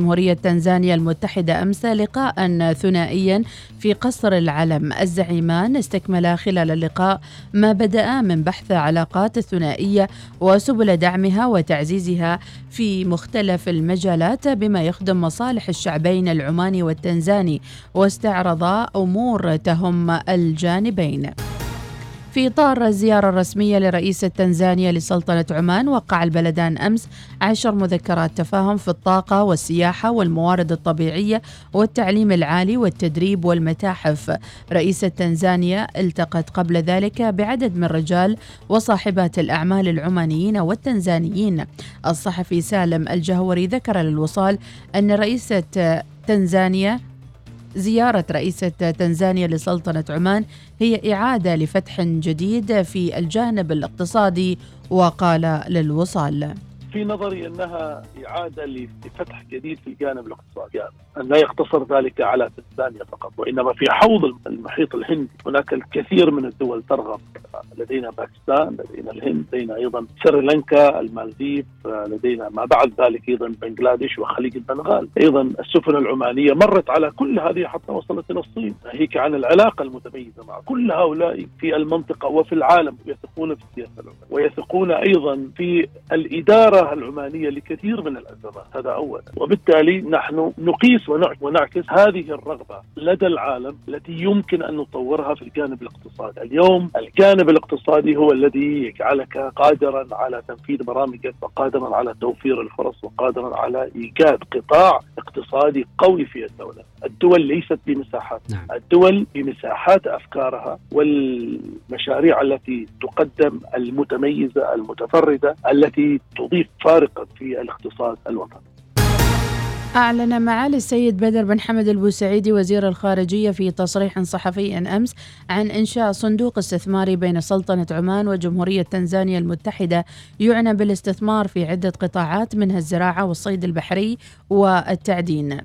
جمهورية تنزانيا المتحدة أمس لقاء ثنائيا في قصر العلم الزعيمان. استكملا خلال اللقاء ما بدأ من بحث علاقات الثنائية وسبل دعمها وتعزيزها في مختلف المجالات بما يخدم مصالح الشعبين العماني والتنزاني واستعرضا أمور تهم الجانبين. في إطار الزيارة الرسمية لرئيس تنزانيا لسلطنة عمان وقع البلدان أمس عشر مذكرات تفاهم في الطاقة والسياحة والموارد الطبيعية والتعليم العالي والتدريب والمتاحف. رئيسة تنزانيا التقت قبل ذلك بعدد من رجال وصاحبات الأعمال العمانيين والتنزانيين. الصحفي سالم الجهوري ذكر للوصال أن رئيسة تنزانيا زيارة رئيسة تنزانيا لسلطنة عمان هي إعادة لفتح جديد في الجانب الاقتصادي وقال للوصال. في نظري أنها إعادة لفتح جديد في الجانب الاقتصادي. يعني أن لا يقتصر ذلك على تنزانيا فقط وإنما في حوض المحيط الهندي. هناك الكثير من الدول ترغب. لدينا باكستان لدينا الهند لدينا أيضا سريلانكا المالديف لدينا ما بعد ذلك أيضا بنغلاديش وخليج البنغال. أيضا السفن العمانية مرت على كل هذه حتى وصلت إلى الصين. ناهيك عن العلاقة المتميزة مع كل هؤلاء في المنطقة وفي العالم يثقون في السياسة العمانية. ويثقون أيضا في الإدارة العمانية لكثير من الأزمات هذا اولا. وبالتالي نحن نقيس ونعكس هذه الرغبة لدى العالم التي يمكن أن نطورها في الجانب الاقتصادي. اليوم الجانب الاقتصادي هو الذي يجعلك قادرا على تنفيذ برامجك وقادرا على توفير الفرص وقادرا على إيجاد قطاع اقتصادي قوي في الدولة. الدول ليست بمساحات. نعم. الدول بمساحات أفكارها والمشاريع التي تقدم المتميزة المتفردة التي تضيف فارقا في الاقتصاد الوطني أعلن معالي السيد بدر بن حمد البوسعيدي وزير الخارجية في تصريح صحفي أمس عن إنشاء صندوق استثماري بين سلطنة عمان وجمهورية تنزانيا المتحدة يعنى بالاستثمار في عدة قطاعات منها الزراعة والصيد البحري والتعدين.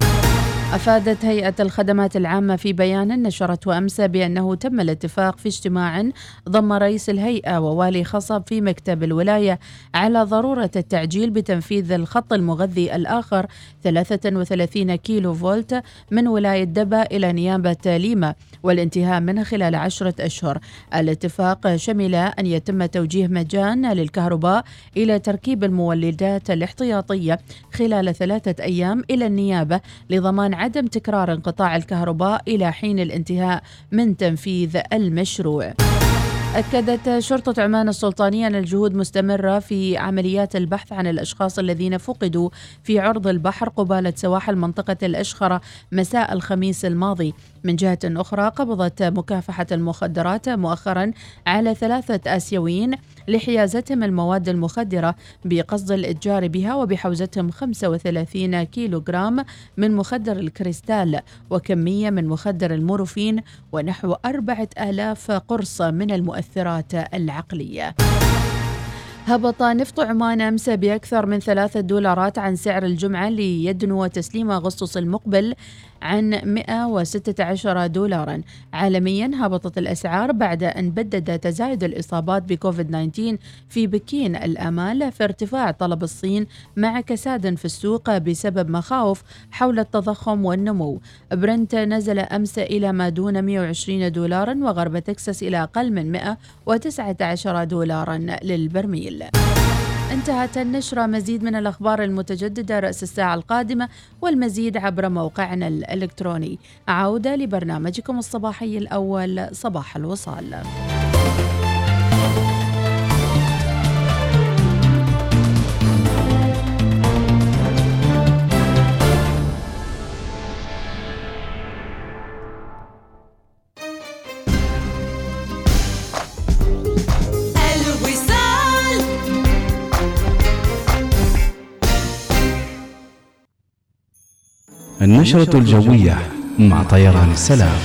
أفادت هيئة الخدمات العامة في بيان نشرته أمس بأنه تم الاتفاق في اجتماع ضم رئيس الهيئة ووالي خصب في مكتب الولاية على ضرورة التعجيل بتنفيذ الخط المغذي الآخر 33 كيلو فولت من ولاية دبا إلى نيابة ليما والانتهاء منه خلال عشرة أشهر. الاتفاق شمل أن يتم توجيه مجان للكهرباء إلى تركيب المولدات الاحتياطية خلال ثلاثة أيام إلى النيابة لضمان عدم تكرار انقطاع الكهرباء إلى حين الانتهاء من تنفيذ المشروع. أكدت شرطة عمان السلطانية أن الجهود مستمرة في عمليات البحث عن الأشخاص الذين فقدوا في عرض البحر قبالة سواحل منطقة الأشخرة مساء الخميس الماضي من جهة أخرى قبضت مكافحة المخدرات مؤخرا على ثلاثة آسيويين لحيازتهم المواد المخدرة بقصد الإتجار بها وبحوزتهم 35 كيلو جرام من مخدر الكريستال وكمية من مخدر المورفين ونحو أربعة آلاف قرص من المؤثرات العقلية. هبط نفط عمان أمس بأكثر من ثلاثة دولارات عن سعر الجمعة ليدنو تسليم أغسطس المقبل عن 116 دولارا. عالميا هبطت الأسعار بعد أن بدد تزايد الإصابات بكوفيد 19 في بكين الآمال في ارتفاع طلب الصين مع كساد في السوق بسبب مخاوف حول التضخم والنمو. برنت نزل أمس إلى ما دون 120 دولارا وغرب تكساس إلى أقل من 119 دولارا للبرميل. انتهت النشرة. مزيد من الأخبار المتجددة رأس الساعة القادمة والمزيد عبر موقعنا الإلكتروني. عودة لبرنامجكم الصباحي الأول صباح الوصال. النشرة الجوية مع طيران السلام.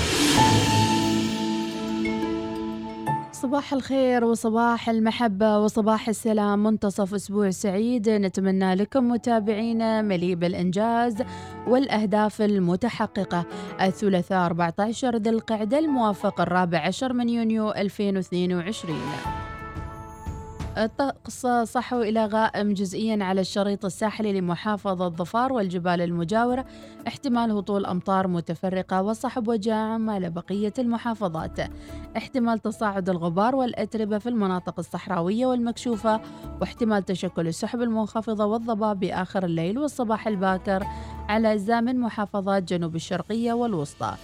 صباح الخير وصباح المحبة وصباح السلام. منتصف أسبوع سعيد. نتمنى لكم متابعينا مليء بالإنجاز والأهداف المتحققة. الثلاثاء 14 ذي القعدة الموافق الرابع عشر من يونيو 2022 الطقس صحو إلى غائم جزئيا على الشريط الساحلي لمحافظة ظفار والجبال المجاورة. احتمال هطول أمطار متفرقة وصحب وجاعم على بقية المحافظات. احتمال تصاعد الغبار والأتربة في المناطق الصحراوية والمكشوفة. واحتمال تشكل السحب المنخفضة والضباب بآخر الليل والصباح الباكر على أجزاء من محافظات جنوب الشرقية والوسطى.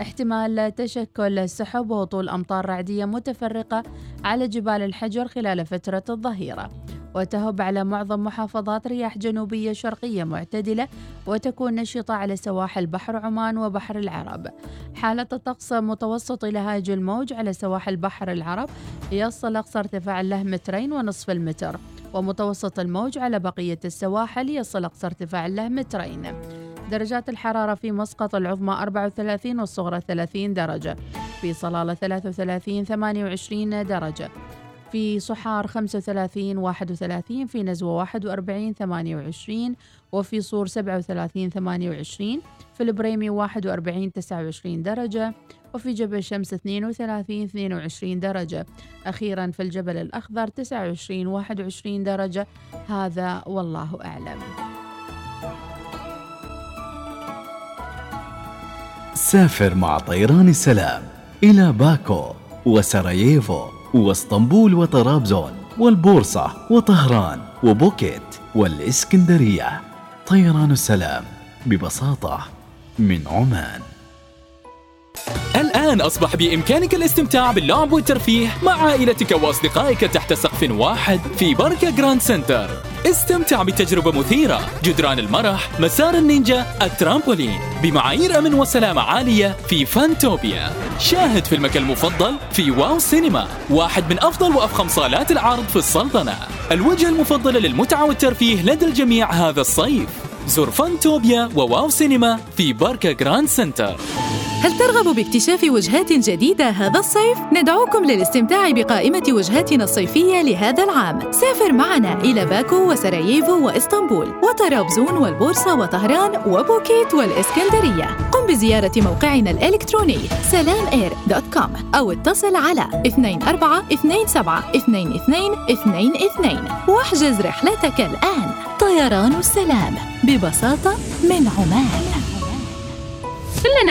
احتمال تشكل سحب وهطول أمطار رعدية متفرقة على جبال الحجر خلال فترة الظهيرة وتهب على معظم محافظات رياح جنوبية شرقية معتدلة وتكون نشطة على سواحل بحر عمان وبحر العرب. حالة الطقس متوسط إلى هاج الموج على سواحل بحر العرب يصل أقصى ارتفاع له مترين ونصف المتر ومتوسط الموج على بقية السواحل يصل أقصى ارتفاع له مترين. درجات الحرارة في مسقط العظمى 34 والصغرى 30 درجة في صلالة 33 28 درجة. في صحار 35 31 في نزوة 41 28 وفي صور 37 28 في البريمي 41 29 درجة وفي جبل شمس 32 22 درجة. أخيرا في الجبل الأخضر 29 21 درجة. هذا والله أعلم. سافر مع طيران السلام إلى باكو وسراييفو. واسطنبول وطرابزون وبورصة وطهران وبوكيت والإسكندرية. طيران السلام ببساطة من عمان. الآن أصبح بإمكانك الاستمتاع باللعب والترفيه مع عائلتك وأصدقائك تحت سقف واحد في بركة Grand Center استمتع بتجربة مثيرة. جدران المرح مسار النينجا الترامبولين. بمعايير أمن وسلامة عالية في فانتوبيا. شاهد فيلمك المفضل في واو سينما. واحد من أفضل وأفخم صالات العرض في السلطنة. الوجهة المفضلة للمتعة والترفيه لدى الجميع هذا الصيف. زر فانتوبيا وواو سينما في بركاء Grand Center هل ترغب باكتشاف وجهات جديدة هذا الصيف؟ ندعوكم للاستمتاع بقائمة وجهاتنا الصيفية لهذا العام. سافر معنا إلى باكو وسراييفو وإسطنبول وطرابزون وبورصة وطهران وبوكيت والإسكندرية. قم بزيارة موقعنا الإلكتروني سلام dot com أو اتصل على 2427 واحجز رحلتك الآن. طيران السلام ببساطة من عمان.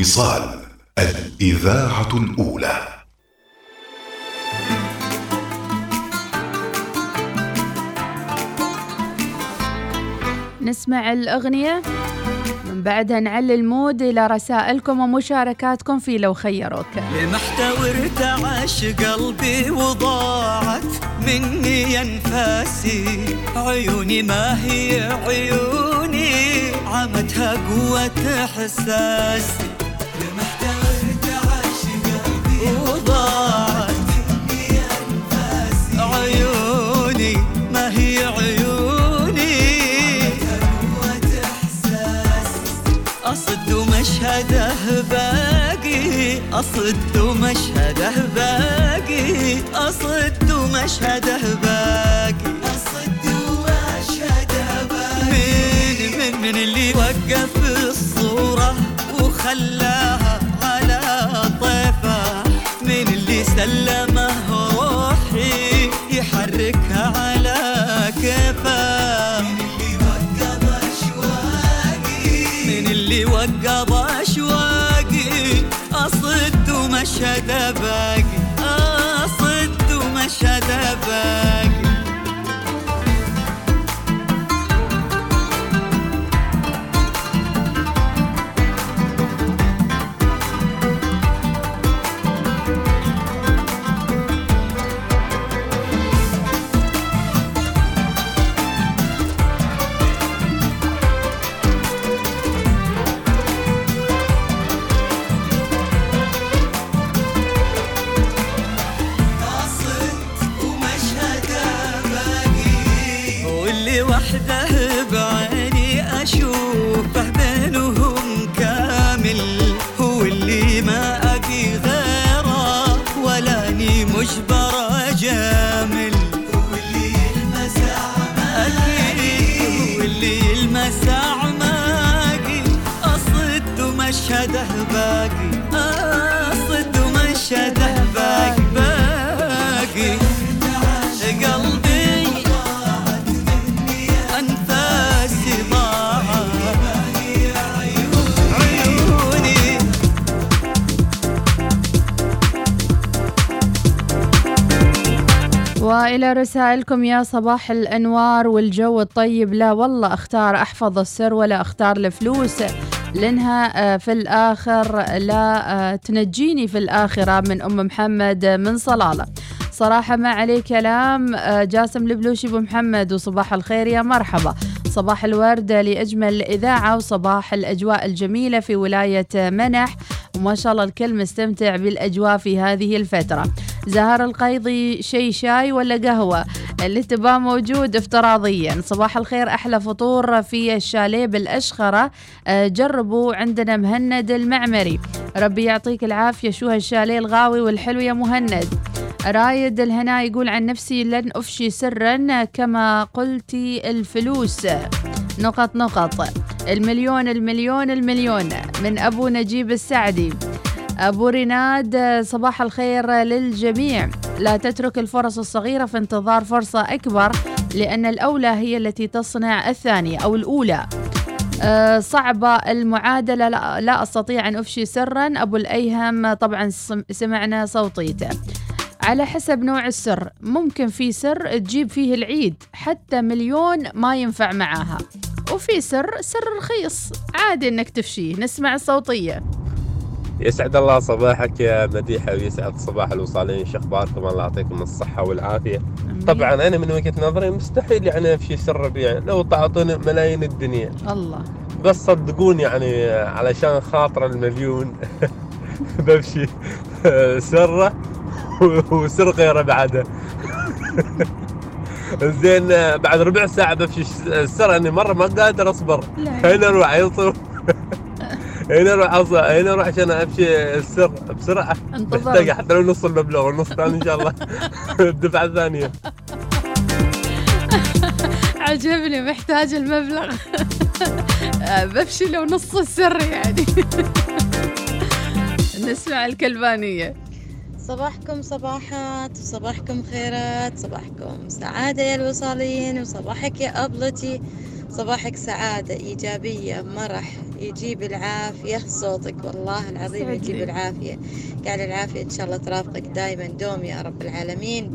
الوصال الإذاعة الأولى. نسمع الأغنية. من بعدها نعلي المود إلى رسائلكم ومشاركاتكم في لو خيروك. لمحت وارتعش قلبي وضاعت مني ينفاسي عيوني ما هي عيوني عمتها قوة إحساسي. وضاعت عيوني ما هي عيوني؟ أصد ومشهده باقي أصد ومشهده باقي أصد ومشهده باقي. أصد ومشهده باقي من من من اللي وقف الصورة وخلاها على طيفة. من اللي سلمه روحي يحركها على كيفه من اللي وقف أصد ومشهد باقي. رسائلكم يا صباح الأنوار والجو الطيب. لا والله أختار أحفظ السر ولا أختار الفلوس لأنها آه، في الآخر لا آه، تنجيني في الآخرة من أم محمد من صلالة. صراحة ما عليه كلام آه، جاسم البلوشي أبو محمد وصباح الخير يا مرحبا. صباح الورد لأجمل إذاعة وصباح الأجواء الجميلة في ولاية منح. وما شاء الله الكل مستمتع بالأجواء في هذه الفترة. زهر القيضي شي شاي ولا قهوة. اللي تباه موجود افتراضيا. صباح الخير أحلى فطور في الشاليه بالأشخرة. آه، جربوا عندنا مهند المعمري. ربي يعطيك العافية شو هالشاليه الغاوي والحلو يا مهند. رايد الهنا يقول عن نفسي لن أفشي سرا كما قلتي الفلوس. نقط نقط. المليون المليون المليون. من أبو نجيب السعدي. أبو ريناد صباح الخير للجميع. لا تترك الفرص الصغيرة في انتظار فرصة أكبر لأن الأولى هي التي تصنع الثانية أو الأولى. آه، صعبة المعادلة لا, أستطيع أن أفشي سرا. أبو الأيهم طبعا سم- سمعنا صوتيته. على حسب نوع السر ممكن في سر تجيب فيه العيد حتى مليون ما ينفع معاها. وفي سر سر رخيص عادي إنك تفشيه. نسمع الصوتية. يسعد الله صباحك يا مديحة ويسعد صباح الوصالين. شو اخباركم الله يعطيكم الصحة والعافية. طبعا أنا من وجهة نظري مستحيل يعني افشي سر يعني لو تعطوني ملايين الدنيا. الله. بس صدقوني يعني علشان خاطر المليون بمشي سره وسر غيره بعده. زين بعد ربع ساعة بمشي السر اني مرة ما قادر أصبر. هنا أروح يصير هنا أروح أص- هنا أروح عشان أمشي السر بسرعة. انتظر. محتاج حتى لو نص المبلغ والنص الثاني إن شاء الله. الدفعة الثانية. عجبني محتاج المبلغ. بفشي لو نص السر يعني. نسمع الكلبانية. صباحكم صباحات وصباحكم خيرات صباحكم سعادة يا الوصالين وصباحك يا أبلتي. صباحك سعادة إيجابية مرح يجيب العافية. صوتك والله العظيم يجيب. العافية. قال العافية إن شاء الله ترافقك دائما دوم يا رب العالمين.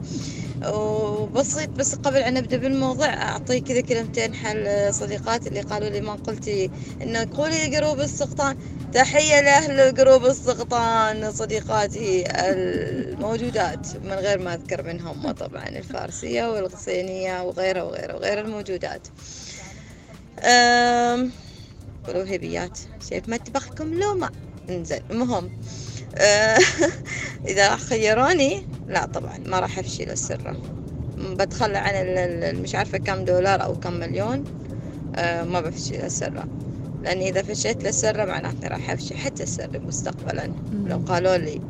وبسيط بس قبل أن نبدأ بالموضوع أعطي كذا كلمتين حل صديقاتي اللي قالوا لي ما قلتي إنه قولي ل group السقطان. تحية لأهل group السقطان صديقاتي الموجودات من غير ما أذكر منهم طبعا الفارسية والغسينية وغيرها وغيرها وغير الموجودات. أم قولوا هبيات شايف مطبخكم لو ما انزل المهم أه، إذا خيروني لا طبعا ما راح أفشي للسرة بتخلى عن مش عارفة كم دولار أو كم مليون. أه، ما بفشي للسرة لأن إذا فشيت للسرة معناته راح أفشي حتى السر مستقبلا. لو قالوا لي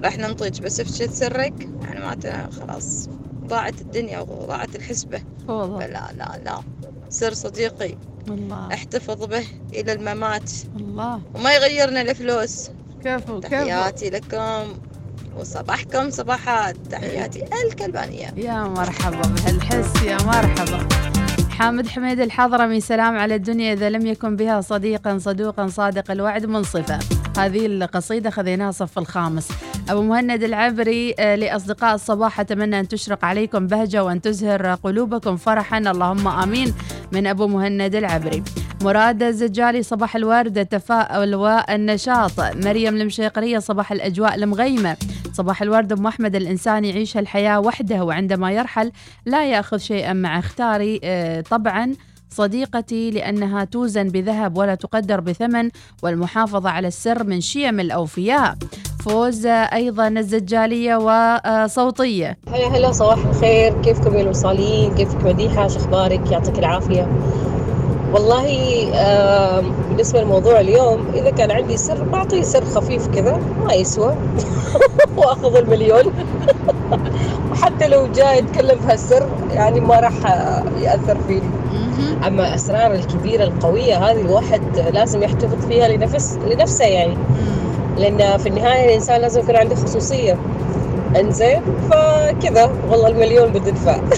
راح ننطيك بس فشيت سرك يعني معناته خلاص ضاعت الدنيا وضاعت الحسبة. فوضى لا لا لا. سر صديقي. الله احتفظ به إلى الممات. الله وما يغيرنا الفلوس. كفو كفو. تحياتي لكم وصباحكم صباحات. تحياتي الكلبانية يا مرحبا بهالحس يا مرحبا. حامد حميد الحضرمي سلام على الدنيا إذا لم يكن بها صديقا صدوقا صادق الوعد منصفا. هذه القصيدة خذيناها صف الخامس. أبو مهند العبري آه، لأصدقاء الصباح أتمنى أن تشرق عليكم بهجة وأن تزهر قلوبكم فرحا. اللهم آمين. من أبو مهند العبري. مراد الزجالي صباح الورد التفاؤل والنشاط. مريم المشيقرية صباح الأجواء المغيمة. صباح الورد أم أحمد الإنسان يعيش الحياة وحده. وعندما يرحل لا يأخذ شيئا مع اختاري آه، طبعا صديقتي لأنها توزن بذهب ولا تقدر بثمن والمحافظة على السر من شيم الأوفياء. فوز أيضا الزجالية وصوتية. هلا هلا صباح الخير. كيفكم يا الوصاليين كيفك مديحة؟ شو أخبارك؟ يعطيك العافية. والله بالنسبة لموضوع اليوم إذا كان عندي سر بعطيه سر خفيف كذا ما يسوى. وآخذ المليون. وحتى لو جاء يتكلم في هالسر يعني ما راح يأثر فيني. أما أسرار الكبيرة القوية هذه الواحد لازم يحتفظ فيها لنفس لنفسه يعني. لأن في النهاية الإنسان لازم يكون عنده خصوصية. إنزين؟ فكذا. والله المليون بدفع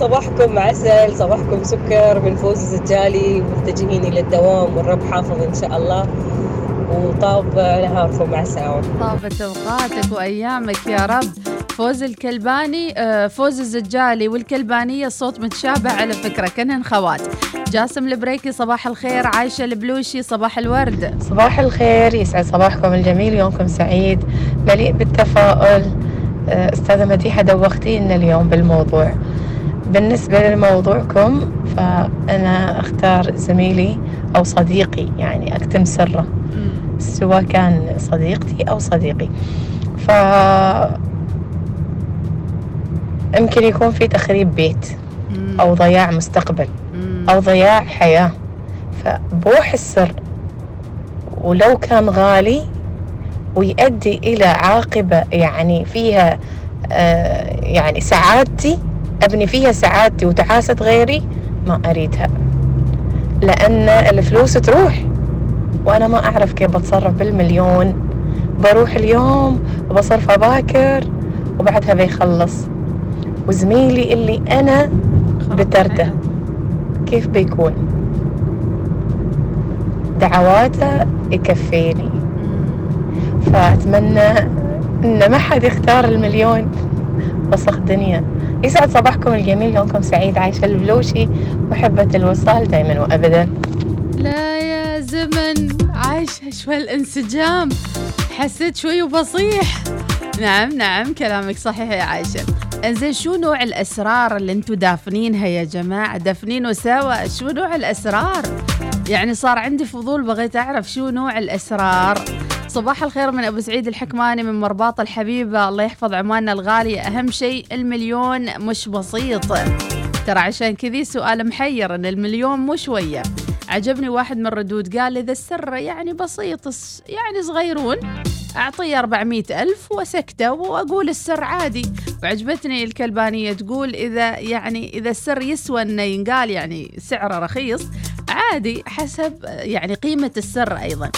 صباحكم عسل صباحكم سكر من فوز الزجالي متجهين إلى الدوام والرب حافظ إن شاء الله. وطاب نهاركم مع السلامه طابت أوقاتك وأيامك يا رب. فوز الكلباني آه، فوز الزجالي والكلبانية الصوت متشابه على فكرة. كنهن خوات. جاسم البريكي صباح الخير. عايشة البلوشي صباح الورد. صباح الخير. يسعد صباحكم الجميل. يومكم سعيد. مليء بالتفاؤل. آه، أستاذة مديحة دوختينا اليوم بالموضوع. بالنسبة لموضوعكم فأنا أختار زميلي أو صديقي يعني أكتم سره سواء كان صديقتي أو صديقي. ف يمكن يكون في تخريب بيت أو ضياع مستقبل أو ضياع حياة. فبوح السر ولو كان غالي ويؤدي إلى عاقبة يعني فيها آه يعني سعادتي أبني فيها سعادتي وتعاسة غيري ما أريدها. لأن الفلوس تروح وأنا ما أعرف كيف بتصرف بالمليون. بروح اليوم وبصرفه باكر وبعدها بيخلص. وزميلي اللي أنا بترته كيف بيكون؟ دعواته يكفيني. فأتمنى إن ما حد يختار المليون وسخ دنيا. يسعد صباحكم الجميل يومكم سعيد عايشة البلوشي محبة الوصال دايما وأبدا. لا يا زمن عايشة شوي الانسجام. حسيت شوي وبصيح نعم نعم كلامك صحيح يا عايشة. إنزين شو نوع الأسرار اللي أنتم دافنينها يا جماعة؟ دافنينه سوا. شو نوع الأسرار؟ يعني صار عندي فضول بغيت أعرف شو نوع الأسرار. صباح الخير من أبو سعيد الحكماني من مرباط الحبيبة. الله يحفظ عماننا الغاليه أهم شيء المليون مش بسيط. ترى عشان كذي سؤال محير إن المليون مو شوية. عجبني واحد من الردود قال إذا السر يعني بسيط يعني صغيرون أعطيه 400 ألف وسكتة وأقول السر عادي. وعجبتني الكلبانية تقول إذا يعني إذا السر يسوى أنه ينقال يعني سعره رخيص عادي حسب يعني قيمة السر أيضا.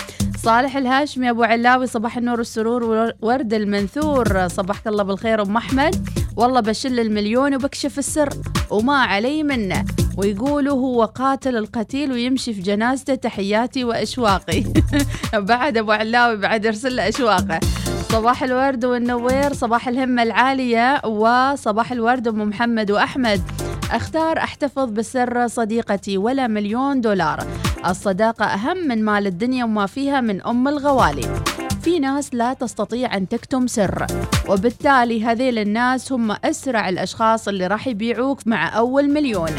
صالح الهاشمي أبو علاوي صباح النور والسرور ورد المنثور صباحك الله بالخير أم أحمد. والله بشل المليون وبكشف السر وما علي منه. ويقولوا هو قاتل القتيل ويمشي في جنازته تحياتي وأشواقي. بعد أبو علاوي بعد ارسل له أشواقه. صباح الورد والنوير صباح الهمة العالية وصباح الورد أم محمد وأحمد. أختار أحتفظ بسر صديقتي ولا مليون دولار. الصداقة أهم من مال الدنيا وما فيها من أم الغوالي. في ناس لا تستطيع أن تكتم سر وبالتالي هذيل الناس هم أسرع الأشخاص اللي راح يبيعوك مع أول مليون.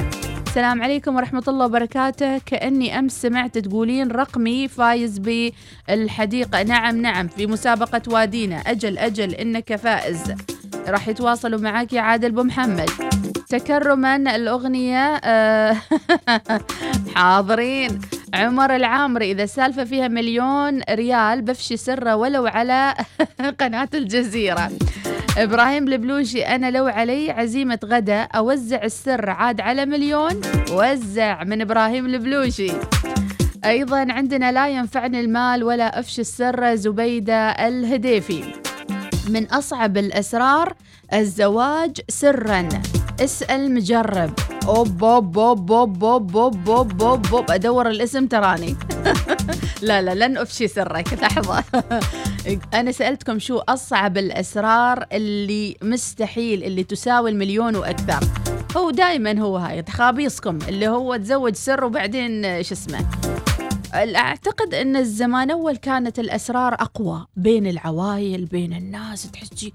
السلام عليكم ورحمة الله وبركاته. كأني أمس سمعت تقولين رقمي فايز بالحديقة. نعم نعم في مسابقة وادينا. أجل أجل إنك فائز. راح يتواصلوا معك يا عادل بو محمد. تكرما الأغنية آه، حاضرين. عمر العامري إذا السالفة فيها مليون ريال بفشي سره ولو على قناة الجزيرة. إبراهيم البلوشي أنا لو علي عزيمة غدا أوزع السر عاد على مليون وزع من إبراهيم البلوشي. أيضا عندنا لا ينفعني المال ولا أفشي السر زبيدة الهديفي. من أصعب الأسرار الزواج سرا. اسأل مجرب. أوب أوب أوب أوب أوب أوب أوب أوب أوب أدور الاسم تراني. لا لا لن أفشي سرك. لحظة. أنا سألتكم شو أصعب الأسرار اللي مستحيل اللي تساوي المليون وأكثر. هو دائما هو هاي تخابيصكم اللي هو تزوج سر وبعدين شو اسمه؟ أعتقد إن الزمان أول كانت الأسرار أقوى. بين العوائل بين الناس تحسي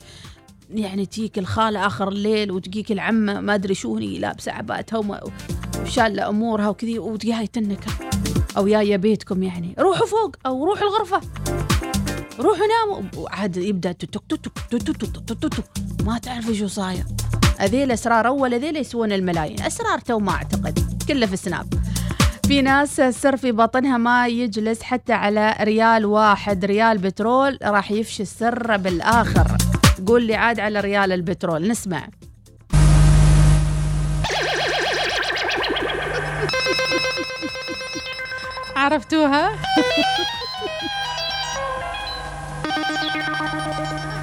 يعني تجيك الخالة آخر الليل وتجيك العمة ما أدري شو هني لابسة عباتها وشالة أمورها وكذي وتجيها تنكة أو يا بيتكم يعني. روحوا فوق أو روحوا الغرفة. روحوا ناموا. وعاد يبدأ تتك تتك تتك تتك تتك ما تعرفوا شو صاير. هذيل أسرار أول هذيل يسوون الملايين. أسرار تو ما أعتقد. كله في السناب في ناس السر في بطنها ما يجلس حتى على ريال واحد. ريال بترول راح يفشي السر بالآخر. قول لي عاد على ريال البترول نسمع. عرفتوها؟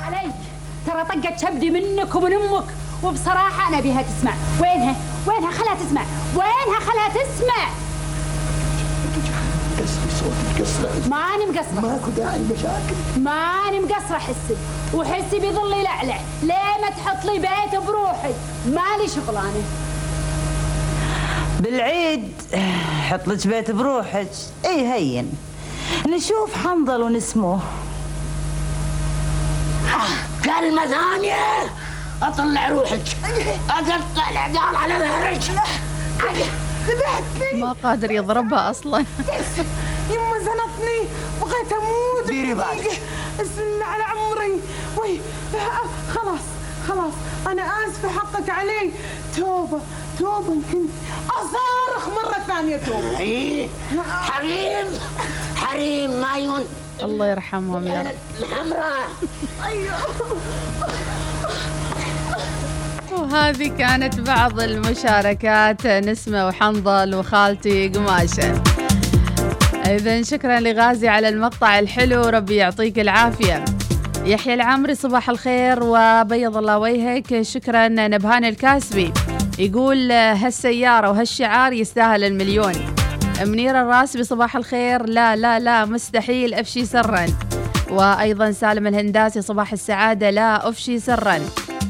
عليك. ترى طقت شبدي منك ومن أمك وبصراحة أنا بيها تسمع. وينها؟ وينها؟ خلها تسمع. وينها؟ خلها تسمع. صوتك قصري ماني مقصرة. ماكو داعي المشاكل ماني مقصرة حسي. وحسي بيظل يلعلع ليه ما تحط لي بيت بروحي؟ مالي شغلانة. بالعيد حط لك بيت بروحك. إي هين. نشوف حنظل ونسموه. كلمة ثانية أطلع روحك. أقطع العقال على ظهرك. ذبحتني ما قادر يضربها أصلا. يما زنقني بغيت أموت. ديري بالك. اسم على عمري. وي خلاص خلاص. أنا آسفة حقك علي. توبة توبة كنت أصارخ مرة ثانية توبة. حريم حريم مايون. الله يرحمهم يا رب. الحمراء. أيوه. وهذه كانت بعض المشاركات. نسمة وحنظل وخالتي قماشة. إذا شكرا لغازي على المقطع الحلو. ربي يعطيك العافية. يحيى العامري صباح الخير وبيض الله وجهك. شكرا نبهان الكاسبي. يقول هالسيارة وهالشعار يستاهل المليون. منير الراسبي صباح الخير. لا لا لا مستحيل. أفشي سرا. وأيضا سالم الهنداسي صباح السعادة. لا أفشي سرا.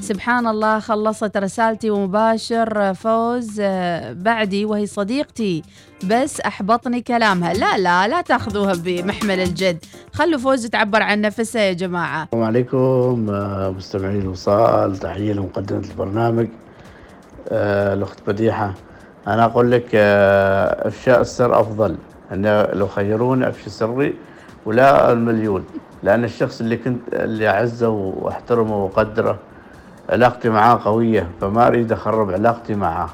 سبحان الله خلصت رسالتي ومباشر فوز آه، بعدي وهي صديقتي. بس أحبطني كلامها. لا لا لا تأخذوها بمحمل الجد. خلوا فوز تعبر عن نفسها يا جماعة. السلام عليكم آه، مستمعين الوصال تحية لمقدمة البرنامج. آه، الأخت بديحة أنا أقول لك آه، إفشاء السر أفضل. أنا لو خيروني أفشي سري ولا المليون. لأن الشخص اللي كنت اللي أعزه وأحترمه وأقدره علاقتي معاه قوية فما أريد أخرب علاقتي معاه.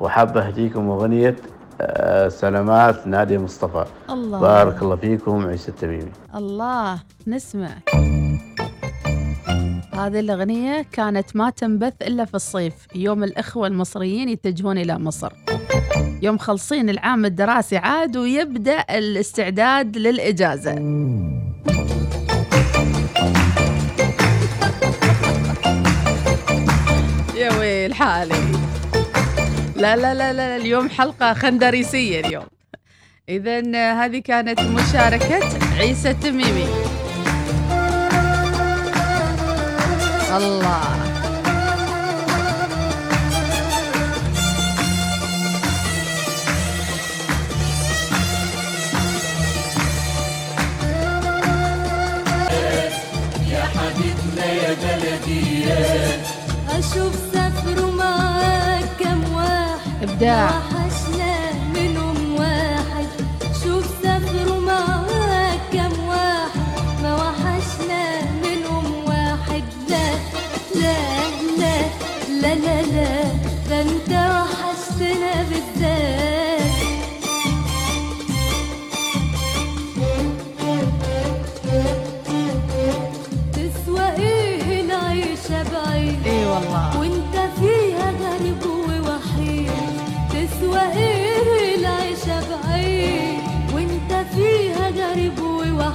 وحابة أهديكم أغنية آه، سلامات نادية مصطفى. الله. بارك الله فيكم عيسى التميمي الله نسمع. هذه الأغنية كانت ما تنبث إلا في الصيف يوم الإخوة المصريين يتجهون إلى مصر. يوم خلصين العام الدراسي عاد ويبدأ الاستعداد للإجازة. يا حالي لا لا لا لا اليوم حلقة خندريسية اليوم. إذا هذه كانت مشاركة عيسى التميمي. الله. يا حبيبنا يا بلدي أشوف إبداع.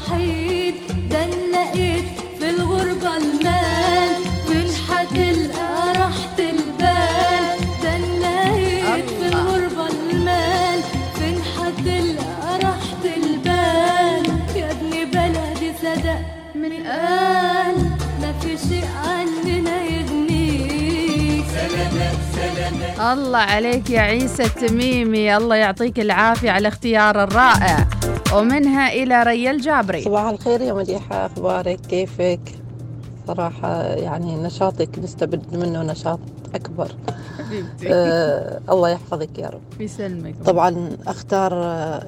ووحيد ده لقيت في الغربة المال. فين هتلقى راحة البال ده لقيت في الغربة المال. فين هتلقى راحة البال يا ابن بلدي صدق من قال. ما في شيء عننا يغنيك سلامات سلامات الله عليك يا عيسى التميمي. الله يعطيك العافية على الاختيار الرائع. ومنها إلى ريا الجابري صباح الخير يا مديحة أخبارك؟ كيفك؟ صراحة يعني نشاطك نستبد منه نشاط أكبر. آه الله يحفظك يا رب. يسلمك. طبعا أختار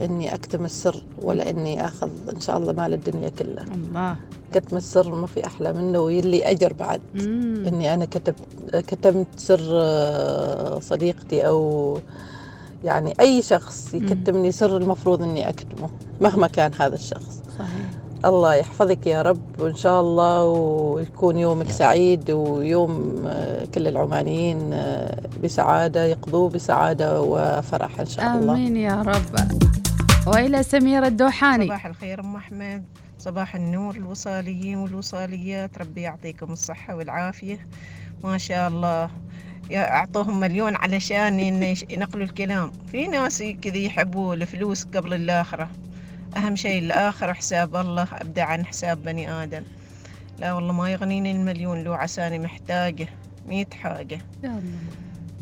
إني أكتم السر ولا إني أخذ إن شاء الله مال الدنيا كلها. الله. كتم السر ما في أحلى منه ويلي أجر بعد. مم. إني أنا كتبت كتمت سر آه، صديقتي أو يعني أي شخص يكتمني سر المفروض إني أكتمه مهما كان هذا الشخص. صحيح. الله يحفظك يا رب وإن شاء الله ويكون يومك سعيد ويوم آه، كل العمانيين آه، بسعادة يقضوه بسعادة وفرح إن شاء الله. آمين يا رب. وإلى سميره الدوحاني. صباح الخير أم أحمد. صباح النور الوصاليين والوصاليات. ربي يعطيكم الصحة والعافية. ما شاء الله. أعطوهم مليون علشان ينقلوا الكلام. في ناس كذا يحبوا الفلوس قبل الآخرة. أهم شيء الآخرة حساب الله أبدأ عن حساب بني آدم. لا والله ما يغنيني المليون لو عساني محتاجة مية حاجة.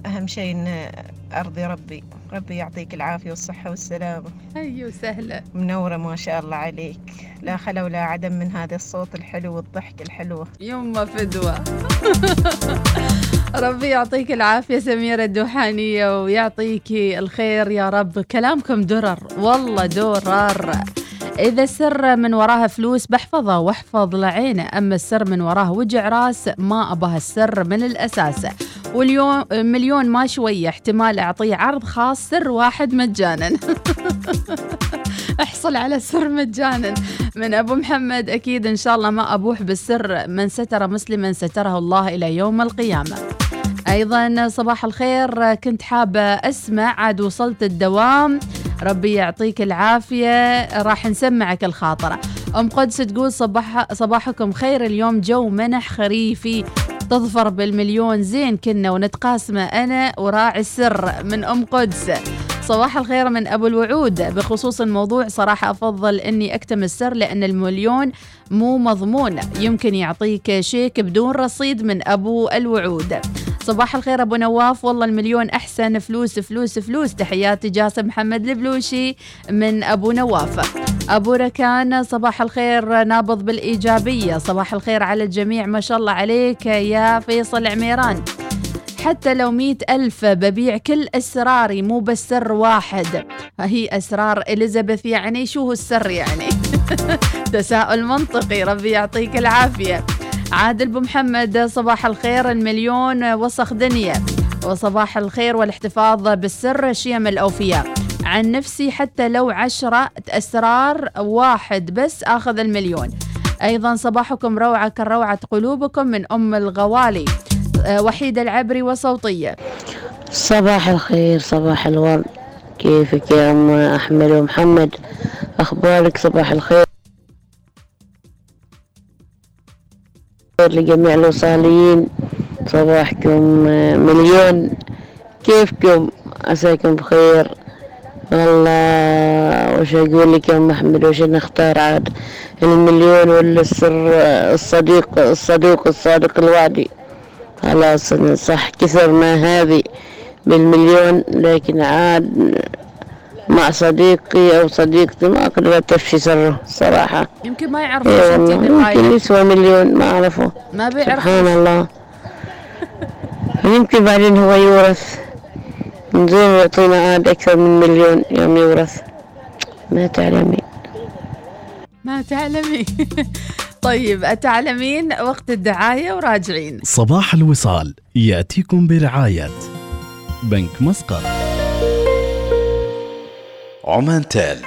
أهم شيء إن أرضي ربي. ربي يعطيك العافية والصحة والسلامة. اي وسهلا منورة ما شاء الله عليك. لا خلا ولا عدم من هذا الصوت الحلو والضحك الحلوة. يما فدوة ربي يعطيك العافية سميرة الدوحانية ويعطيكي الخير يا رب. كلامكم درر والله درر. إذا السر من وراها فلوس بحفظه واحفظ لعينه أما السر من وراه وجع راس ما أبها السر من الأساس. واليوم مليون ما شوية احتمال أعطيه عرض خاص سر واحد مجانا. احصل على سر مجانا من أبو محمد. أكيد إن شاء الله ما أبوح بالسر من ستر مسلما ستره الله إلى يوم القيامة. أيضا صباح الخير. كنت حابه أسمع عاد وصلت الدوام. ربي يعطيك العافية. راح نسمعك الخاطرة. أم قدس تقول صباح صباحكم خير. اليوم جو منح خريفي تظفر بالمليون. زين كنا ونتقاسمه أنا وراعي السر من أم قدس. صباح الخير من أبو الوعود. بخصوص الموضوع صراحة أفضل إني أكتم السر لأن المليون مو مضمون. يمكن يعطيك شيك بدون رصيد من أبو الوعود. صباح الخير أبو نواف. والله المليون أحسن. فلوس فلوس فلوس. تحياتي جاسم محمد البلوشي من أبو نواف. أبو ركان صباح الخير نابض بالإيجابية. صباح الخير على الجميع. ما شاء الله عليك يا فيصل عميران. حتى لو مئة ألف ببيع كل أسراري مو بس سر واحد. هي أسرار إليزابيث يعني شو هو السر يعني؟ تساؤل منطقي ربي يعطيك العافية. عادل بو محمد صباح الخير المليون وسخ دنيا. وصباح الخير والاحتفاظ بالسر شيم الأوفياء. عن نفسي حتى لو عشرة أسرار واحد بس آخذ المليون. أيضا صباحكم روعة كروعة قلوبكم من أم الغوالي. وحيدة العبري وصوتية صباح الخير صباح الورد. كيفك يا أم أحمد ومحمد؟ أخبارك صباح الخير؟ لجميع الوصاليين صباحكم آه، مليون. كيفكم؟ عساكم بخير. والله وش أقول لك يا أم أحمد؟ وش نختار عاد؟ المليون ولا السر آه، الصديق الصدوق الصادق الوعدي. خلاص صح كثرنا هذه بالمليون لكن عاد مع صديقي أو صديقتي ما قدرت أفشي سره صراحة. يمكن ما يعرفوا شو انت يمكن يسوى مليون ما أعرفه. ما سبحان بيعرفوا الله. يمكن بعدين هو يورث. من زين يعطينا عاد أكثر من مليون يوم يورث. ما تعلمين. ما تعلمي طيب أتعلمين وقت الدعاية وراجعين. صباح الوصال يأتيكم برعاية بنك مسقط. عمان تال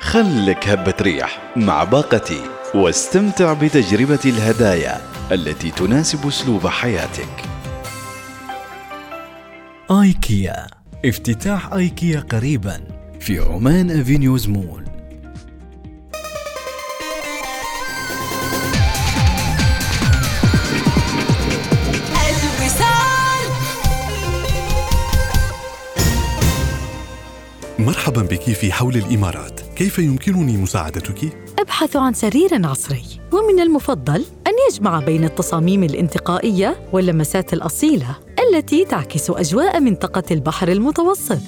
خلك هبة ريح مع باقتي واستمتع بتجربة الهدايا التي تناسب أسلوب حياتك. آيكيا افتتاح آيكيا قريبا في عمان أفينيوز مول. مرحبا بك في حول الإمارات. كيف يمكنني مساعدتك؟ ابحث عن سرير عصري. ومن المفضل أن يجمع بين التصاميم الانتقائية واللمسات الأصيلة التي تعكس أجواء منطقة البحر المتوسط.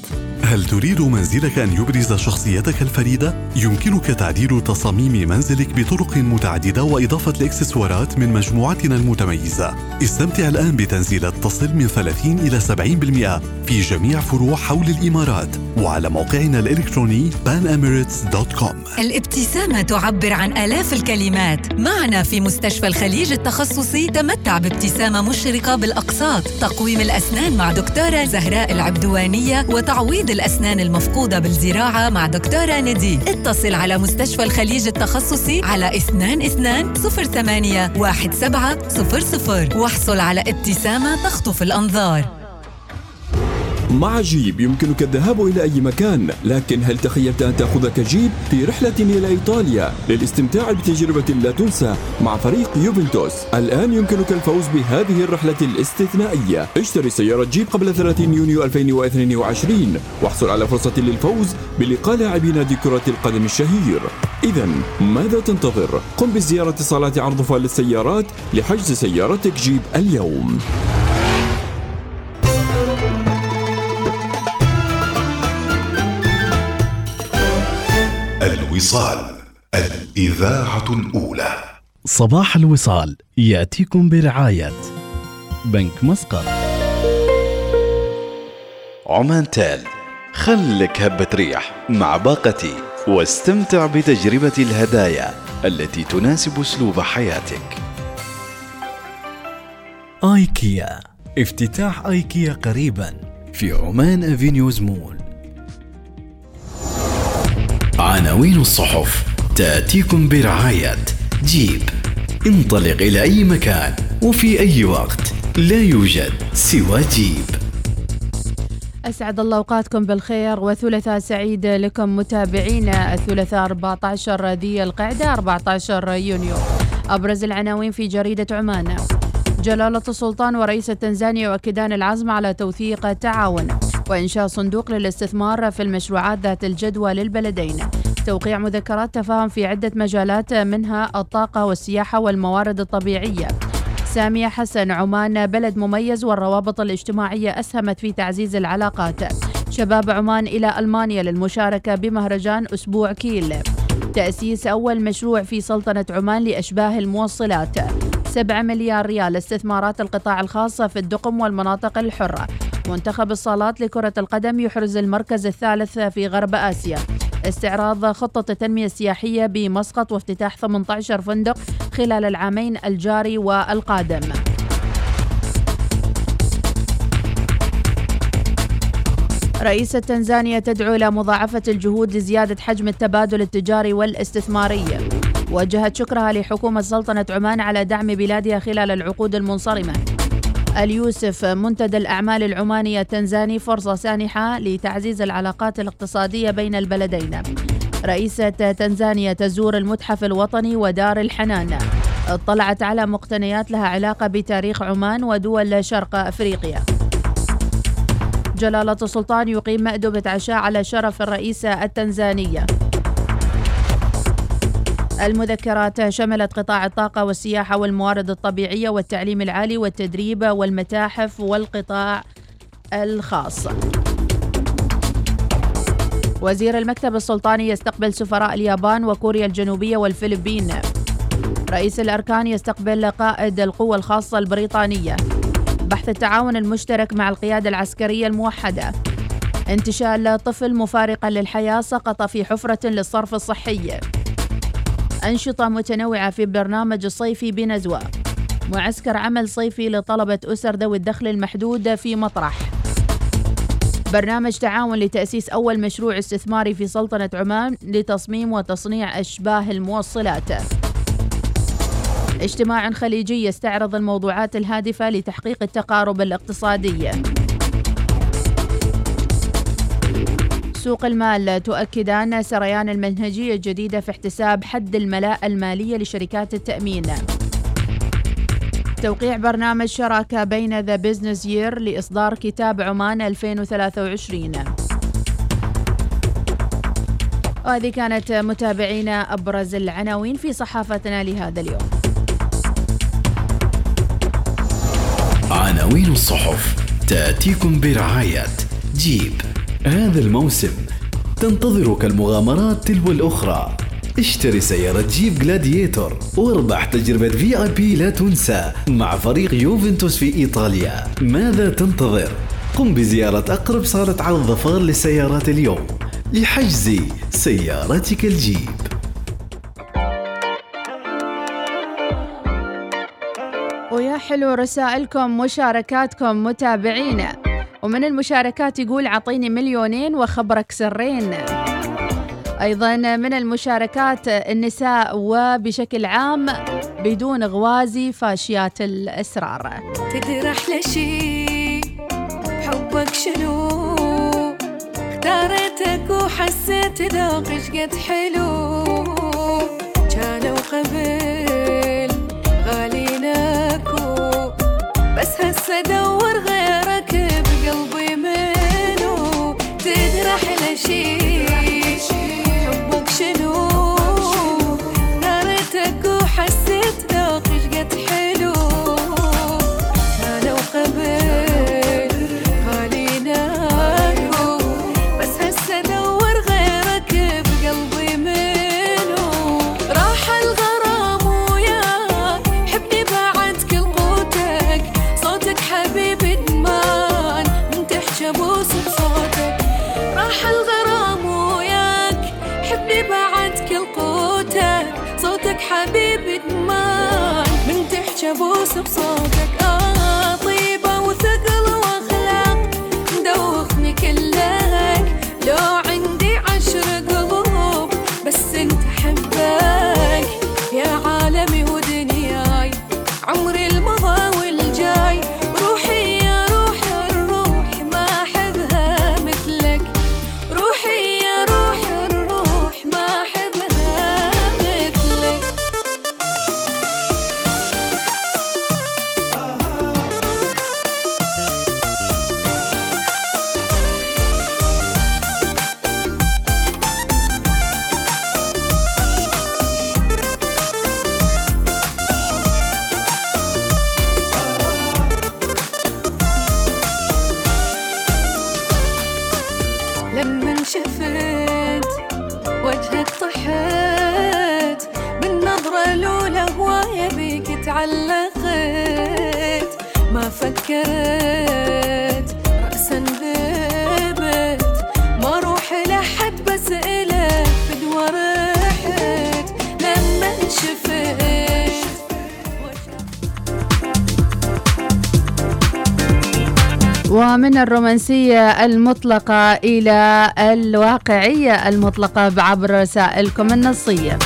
هل تريد منزلك أن يبرز شخصيتك الفريدة؟ يمكنك تعديل تصاميم منزلك بطرق متعددة وإضافة الإكسسوارات من مجموعتنا المتميزة. استمتع الآن بتنزيلات تصل من 30 إلى 70% في جميع فروع حول الإمارات وعلى موقعنا الإلكتروني panemirates.com الابتسامة تعبر عن آلاف الكلمات معنا في مستشفى الخليج التخصصي تمتع بابتسامة مشرقة بالأقساط تقويم الأسنان مع دكتورة زهراء العبدوانية وتعويض الأسنان المفقودة بالزراعة مع دكتورة ندي اتصل على مستشفى الخليج التخصصي على 22 08 1700 واحصل على ابتسامة تخطف الأنظار. مع جيب يمكنك الذهاب إلى أي مكان لكن هل تخيلت أن تأخذك جيب في رحلة إلى إيطاليا؟ للاستمتاع بتجربة لا تنسى مع فريق يوفنتوس. الآن يمكنك الفوز بهذه الرحلة الاستثنائية. اشتري سيارة جيب قبل 30 يونيو 2022 واحصل على فرصة للفوز بلقاء لاعبي نادي كرة القدم الشهير. إذا ماذا تنتظر؟ قم بزيارة صالات عرض فال السيارات لحجز سيارتك جيب اليوم. الوصال الإذاعة الأولى. صباح الوصال يأتيكم برعاية بنك مسقط. عمان تال خلك هبة ريح مع باقتي واستمتع بتجربة الهدايا التي تناسب أسلوب حياتك. آيكيا افتتاح آيكيا قريبا في عمان أفينيوز مول. عناوين الصحف. تأتيكم برعاية جيب. انطلق إلى أي مكان وفي أي وقت. لا يوجد سوى جيب. أسعد الله أوقاتكم بالخير وثلاثاء سعيد لكم متابعينا الثلاثاء 14 ذي القعدة 14 يونيو. أبرز العناوين في جريدة عمان. جلالة السلطان ورئيس تنزانيا يؤكدان العزم على توثيق التعاون. وإنشاء صندوق للاستثمار في المشروعات ذات الجدوى للبلدين. توقيع مذكرات تفاهم في عدة مجالات منها الطاقة والسياحة والموارد الطبيعية. سامية حسن عمان بلد مميز والروابط الاجتماعية أسهمت في تعزيز العلاقات. شباب عمان إلى ألمانيا للمشاركة بمهرجان أسبوع كيل. تأسيس أول مشروع في سلطنة عمان لأشباه الموصلات. 7 مليار ريال استثمارات القطاع الخاص في الدقم والمناطق الحرة. منتخب الصالات لكرة القدم يحرز المركز الثالث في غرب آسيا. استعراض خطة التنمية السياحية بمسقط وافتتاح 18 فندق خلال العامين الجاري والقادم. رئيسة تنزانيا تدعو إلى مضاعفة الجهود لزيادة حجم التبادل التجاري والاستثماري. وجهت شكرها لحكومة سلطنة عمان على دعم بلادها خلال العقود المنصرمة. اليوسف منتدى الأعمال العماني التنزاني فرصة سانحة لتعزيز العلاقات الاقتصادية بين البلدين. رئيسة تنزانيا تزور المتحف الوطني ودار الحنان. اطلعت على مقتنيات لها علاقة بتاريخ عمان ودول شرق أفريقيا. جلالة السلطان يقيم مأدبة عشاء على شرف الرئيسة التنزانية. المذكرات شملت قطاع الطاقة والسياحة والموارد الطبيعية والتعليم العالي والتدريب والمتاحف والقطاع الخاص. وزير المكتب السلطاني يستقبل سفراء اليابان وكوريا الجنوبية والفلبين. رئيس الأركان يستقبل قائد القوة الخاصة البريطانية. بحث التعاون المشترك مع القيادة العسكرية الموحدة. انتشال طفل مفارقا للحياة سقط في حفرة للصرف الصحي. أنشطة متنوعة في برنامج الصيفي بنزوة. معسكر عمل صيفي لطلبة أسر ذوي الدخل المحدود في مطرح. برنامج تعاون لتأسيس أول مشروع استثماري في سلطنة عمان لتصميم وتصنيع أشباه الموصلات. اجتماع خليجي يستعرض الموضوعات الهادفة لتحقيق التقارب الاقتصادي. سوق المال تؤكدان سريان المنهجية الجديدة في احتساب حد الملاءة المالية لشركات التأمين. توقيع برنامج شراكة بين The Business Year لإصدار كتاب عمان 2023 وهذه كانت متابعينا أبرز العناوين في صحافتنا لهذا اليوم. عناوين الصحف تأتيكم برعاية جيب. هذا الموسم تنتظرك المغامرات تلو الأخرى. اشتري سيارة جيب جلاديتور واربح تجربة في آي بي لا تنسى مع فريق يوفنتوس في إيطاليا. ماذا تنتظر؟ قم بزيارة أقرب صالة عرض ظفار للسيارات اليوم. لحجز سيارتك الجيب. ويا حلو رسائلكم مشاركاتكم متابعينا. ومن المشاركات يقول عطيني مليونين وخبرك سرين. أيضا من المشاركات النساء وبشكل عام بدون غوازي فاشيات الأسرار. تدري أحلى شي حبك شنو؟ اختاريتك وحسيت ذوقك قد حلو. كانوا قبل غاليناكو بس هسه دور غيرك. تدري الرومانسية المطلقة إلى الواقعية المطلقة عبر رسائلكم النصية.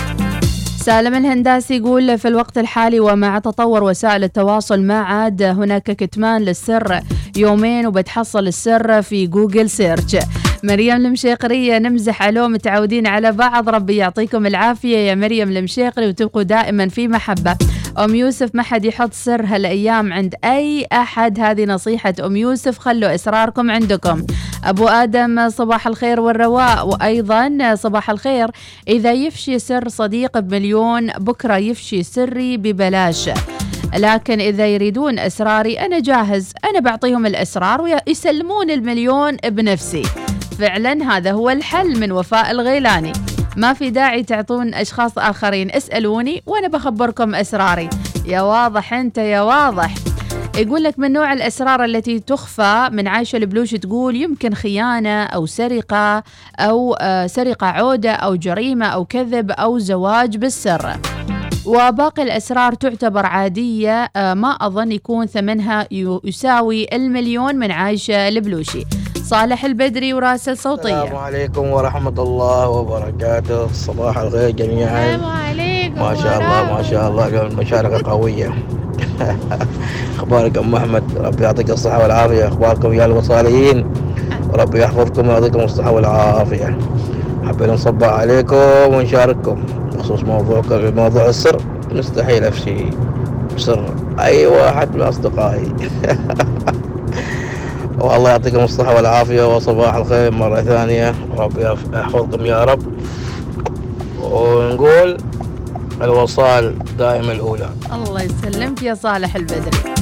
سالم الهنداسي يقول في الوقت الحالي ومع تطور وسائل التواصل ما عاد هناك كتمان للسر. يومين وبتحصل السر في Google search. مريم المشيقرية نمزح ألو متعودين على بعض. ربي يعطيكم العافية. يا مريم المشيقري وتبقوا دائما في محبة. أم يوسف ما حد يحط سر هالأيام عند أي أحد. هذه نصيحة أم يوسف خلوا أسراركم عندكم. أبو آدم صباح الخير والرواء. وأيضا صباح الخير. إذا يفشي سر صديق بمليون بكرة يفشي سري ببلاش. لكن إذا يريدون أسراري أنا جاهز. أنا بعطيهم الأسرار ويسلمون المليون بنفسي. فعلا هذا هو الحل من وفاء الغيلاني. ما في داعي تعطون أشخاص آخرين. اسألوني وأنا بخبركم أسراري. يا واضح أنت يا واضح. يقول لك من نوع الأسرار التي تخفى من عايشة البلوش تقول يمكن خيانة أو سرقة أو آه، سرقة عودة أو جريمة أو كذب أو زواج بالسر. وباقي الأسرار تعتبر عادية آه، ما أظن يكون ثمنها يساوي المليون من عايشة البلوشي. صالح البدري وراسل صوتية. السلام عليكم ورحمة الله وبركاته. صباح الخير جميعا. عليكم ما شاء الله ما شاء الله اليوم المشاركة قوية. أخبارك أم أحمد؟ ربي يعطيك الصحة والعافية. أخباركم يا الوصاليين وربي يحفظكم ويعطيكم الصحة والعافية. حبينا نصبح عليكم ونشارككم. بخصوص موضوع موضوع السر. مستحيل أفشي سر أي واحد من أصدقائي. والله يعطيكم الصحة والعافية وصباح الخير مرة ثانية. ربي يحفظكم يا رب. ونقول الوصال دائما الأولى. الله يسلمك يا صالح البدري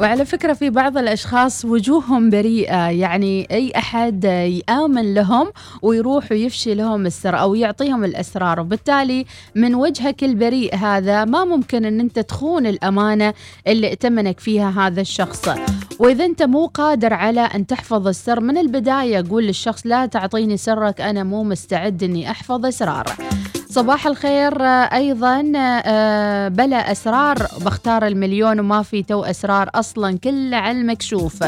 وعلى فكرة في بعض الأشخاص وجوههم بريئة. يعني أي أحد يآمن لهم ويروح ويفشي لهم السر أو يعطيهم الأسرار. وبالتالي من وجهك البريء هذا ما ممكن أن أنت تخون الأمانة اللي ائتمنك فيها هذا الشخص. وإذا أنت مو قادر على أن تحفظ السر من البداية قول للشخص لا تعطيني سرك أنا مو مستعد أني أحفظ أسراره صباح الخير آه، أيضا آه، بلا أسرار بختار المليون وما في تو أسرار أصلا كله على المكشوف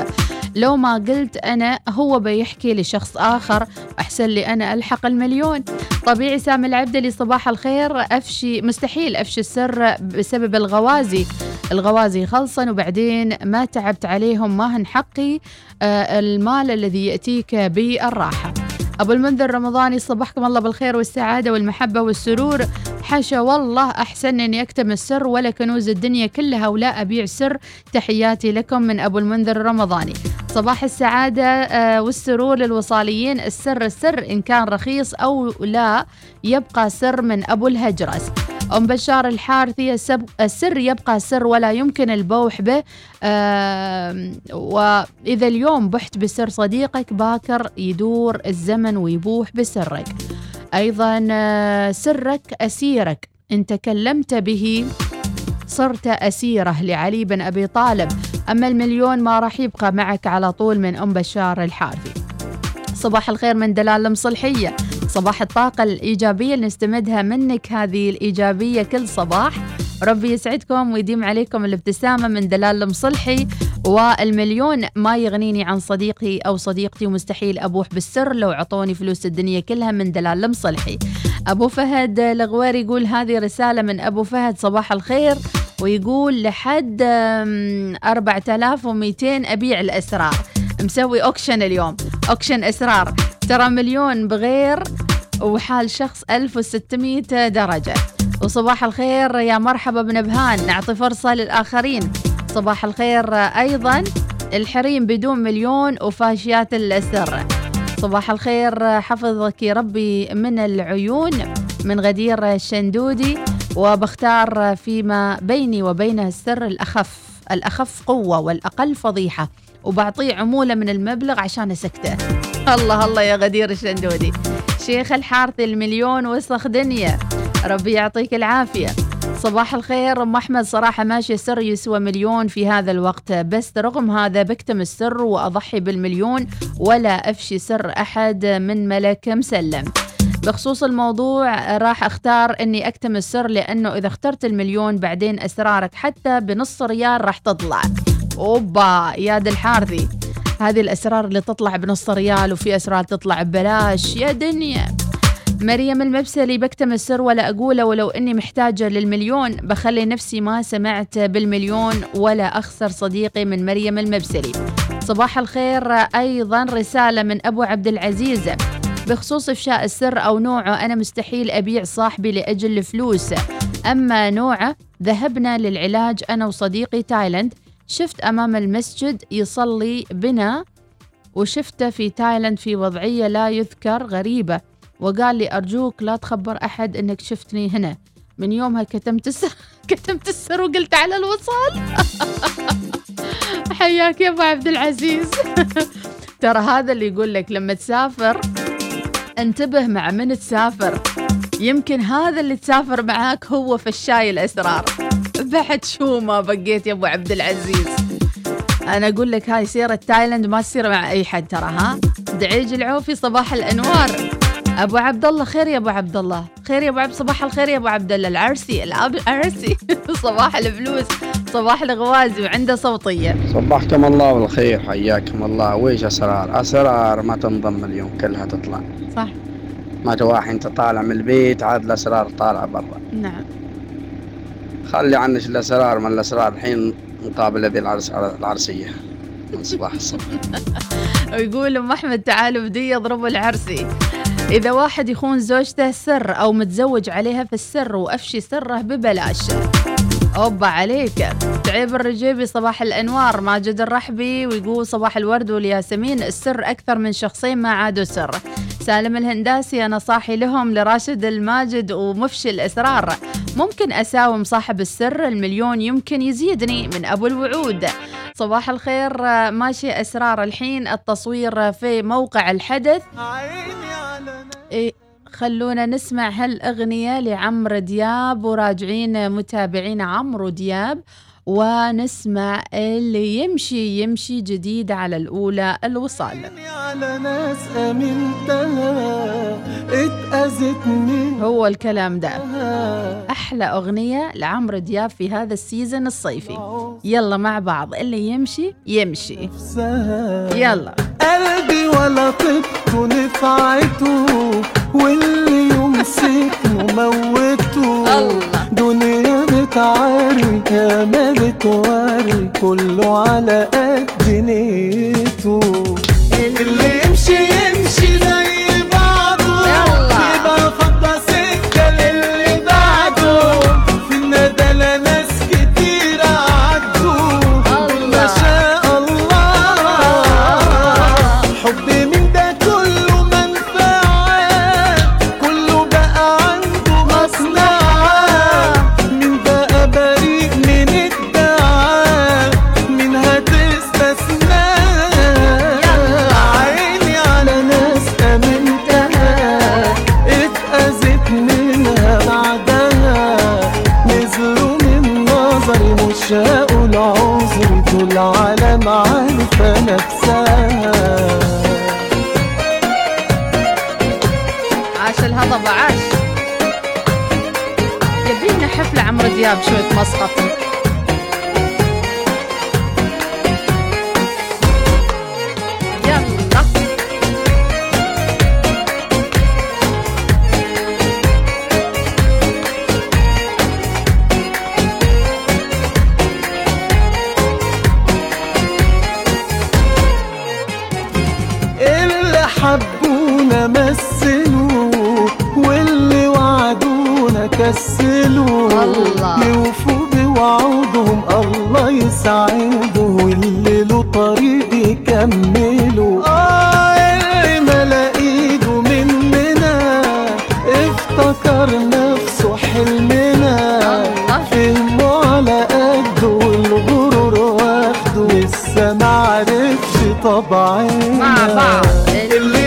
لو ما قلت أنا هو بيحكي لشخص آخر أحسن لي أنا ألحق المليون. طبيعي سامي العبدلي صباح الخير أفشي مستحيل أفشي السر بسبب الغوازي. الغوازي خلصا وبعدين ما تعبت عليهم ما هن حقي آه، المال الذي يأتيك بالراحة. أبو المنذر رمضاني صبحكم الله بالخير والسعادة والمحبة والسرور. حاشا والله أحسن أني أكتم السر ولا كنوز الدنيا كلها ولا أبيع سر. تحياتي لكم من أبو المنذر الرمضاني صباح السعادة آه، والسرور للوصاليين. السر السر إن كان رخيص أو لا يبقى سر من أبو الهجرس. أم بشار الحارثي السر يبقى سر ولا يمكن البوح به. وإذا اليوم بحت بسر صديقك باكر يدور الزمن ويبوح بسرك. أيضا آه، سرك أسيرك. إن تكلمت به صرت أسيرة لعلي بن أبي طالب. أما المليون ما راح يبقى معك على طول من أم بشار الحارثي. صباح الخير من دلال المصلحية. صباح الطاقة الإيجابية اللي نستمدها منك هذه الإيجابية كل صباح. ربي يسعدكم ويديم عليكم الابتسامة من دلال المصلحي والمليون ما يغنيني عن صديقي أو صديقتي ومستحيل أبوح بالسر لو عطوني فلوس الدنيا كلها من دلال المصلحي. أبو فهد الغوير يقول هذه رسالة من أبو فهد صباح الخير ويقول لحد أم، 4200 أبيع الأسرار. مسوي أوكشن اليوم. أوكشن أسرار. ترى مليون بغير وحال شخص 1600 درجة. وصباح الخير يا مرحبا بنبهان نعطي فرصة للآخرين. صباح الخير أيضا. الحريم بدون مليون وفاشيات السر صباح الخير حفظك ربي من العيون من غدير الشندودي وبختار فيما بيني وبينه السر الأخف. الأخف قوة والأقل فضيحة. وبعطيه عمولة من المبلغ عشان أسكته. الله الله يا غدير الشندودي. شيخ الحارثي المليون وسخ دنيا. ربي يعطيك العافية. صباح الخير أم أحمد. صراحة ماشي سر يسوى مليون في هذا الوقت. بس رغم هذا بكتم السر وأضحي بالمليون. ولا أفشي سر أحد من ملك مسلم. بخصوص الموضوع راح أختار إني أكتم السر لأنه إذا اخترت المليون بعدين أسرارك حتى بنص ريال راح تطلع. أوبا ياد الحارثي هذه الأسرار اللي تطلع بنص ريال وفي أسرار تطلع ببلاش. يا دنيا. مريم المبسلي بكتم السر ولا أقوله ولو أني محتاجة للمليون بخلي نفسي ما سمعت بالمليون ولا أخسر صديقي من مريم المبسلي صباح الخير. أيضا رسالة من أبو عبد العزيز. بخصوص إفشاء السر أو نوعه أنا مستحيل أبيع صاحبي لأجل الفلوس. أما نوعه ذهبنا للعلاج أنا وصديقي تايلاند. شفت أمام المسجد يصلي بنا وشفته في تايلاند في وضعية لا يذكر غريبة. وقال لي أرجوك لا تخبر أحد إنك شفتني هنا. من يومها كتمت السر كتمت السر وقلت على الوصال. حياك يا أبو عبد العزيز. ترى هذا اللي يقول لك لما تسافر انتبه مع من تسافر. يمكن هذا اللي تسافر معاك هو فشاي الأسرار. بعد شو ما بقيت يا أبو عبد العزيز. أنا أقول لك هاي سيرة تايلاند ما تصير مع أي حد ترى ها؟ دعيج العوفي صباح الأنوار. أبو عبد الله خير يا أبو عبد الله. خير يا أبو عبد صباح الخير يا أبو عبد الله. العرسي العرسي صباح الفلوس صباح الغوازي وعنده صوتيه صبحكم الله بالخير حياكم الله. ويش أسرار؟ أسرار ما تنضم اليوم كلها تطلع. صح. ما تواحي أنت طالع من البيت عاد الأسرار طالعة برا. نعم. خلي عنك الأسرار من الأسرار الحين مقابل هذه العرس العرسية. من صباح الصبح ويقول أم أحمد تعالوا بدي اضربوا العرسي. إذا واحد يخون زوجته سر أو متزوج عليها في السر وأفشي سره ببلاش. أوبا عليك. تعيب الرجيبي صباح الأنوار ماجد الرحبي ويقول صباح الورد والياسمين السر أكثر من شخصين ما عادوا سر. سالم الهنداسي أنا صاحي لهم لراشد الماجد ومفشي الأسرار. ممكن أساوم صاحب السر المليون يمكن يزيدني من أبو الوعود. صباح الخير ماشي أسرار الحين التصوير في موقع الحدث. خلونا نسمع هالأغنية لعمرو دياب وراجعين متابعين عمرو دياب. ونسمع اللي يمشي يمشي جديد على الأولى الوصال. على ناس هو الكلام ده. أحلى أغنية لعمرو دياب في هذا السيزن الصيفي. يلا مع بعض اللي يمشي يمشي. يلا. قلبي ولا طبت نفعته واللي يمسكه موته. دنيا بتعري يا ما بتوري كله على قد نيته. اللي طبعي مع بعض. اللي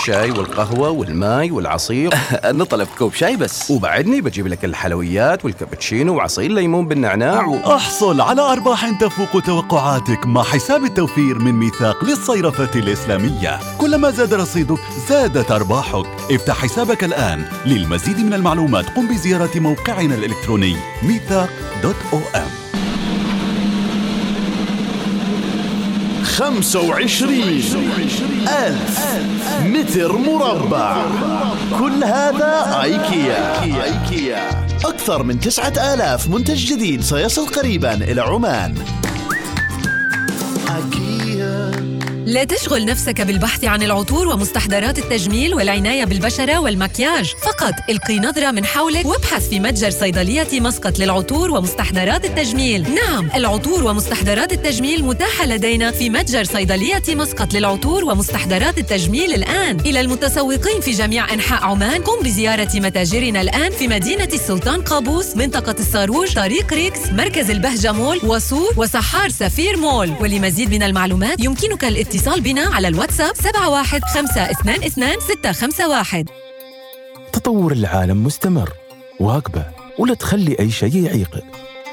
الشاي والقهوة والماي والعصير. نطلب كوب شاي بس. وبعدني بجيب لك الحلويات والكابتشينو وعصير ليمون بالنعناع و... أحصل على أرباح تفوق توقعاتك مع حساب التوفير من ميثاق للصيرفة الإسلامية. كلما زاد رصيدك زادت أرباحك. افتح حسابك الآن. للمزيد من المعلومات قم بزيارة موقعنا الإلكتروني ميثاق dot om. 25 ألف متر مربع. كل هذا أيكيا. أكثر من تسعة آلاف منتج جديد سيصل قريبا إلى عمان. لا تشغل نفسك بالبحث عن العطور ومستحضرات التجميل والعناية بالبشرة والمكياج. فقط القي نظرة من حولك وابحث في متجر صيدلية مسقط للعطور ومستحضرات التجميل. نعم العطور ومستحضرات التجميل متاحة لدينا في متجر صيدلية مسقط للعطور ومستحضرات التجميل الآن. إلى المتسوقين في جميع أنحاء عمان قم بزيارة متاجرنا الآن في مدينة السلطان قابوس منطقة الصاروج طريق ريكس مركز البهجة مول وصور وسحار سفير مول. ولمزيد من المعلومات يمكنك الاتصال بنا على الواتساب 71522 تطور العالم مستمر واكبه ولا تخلي أي شيء يعيقك.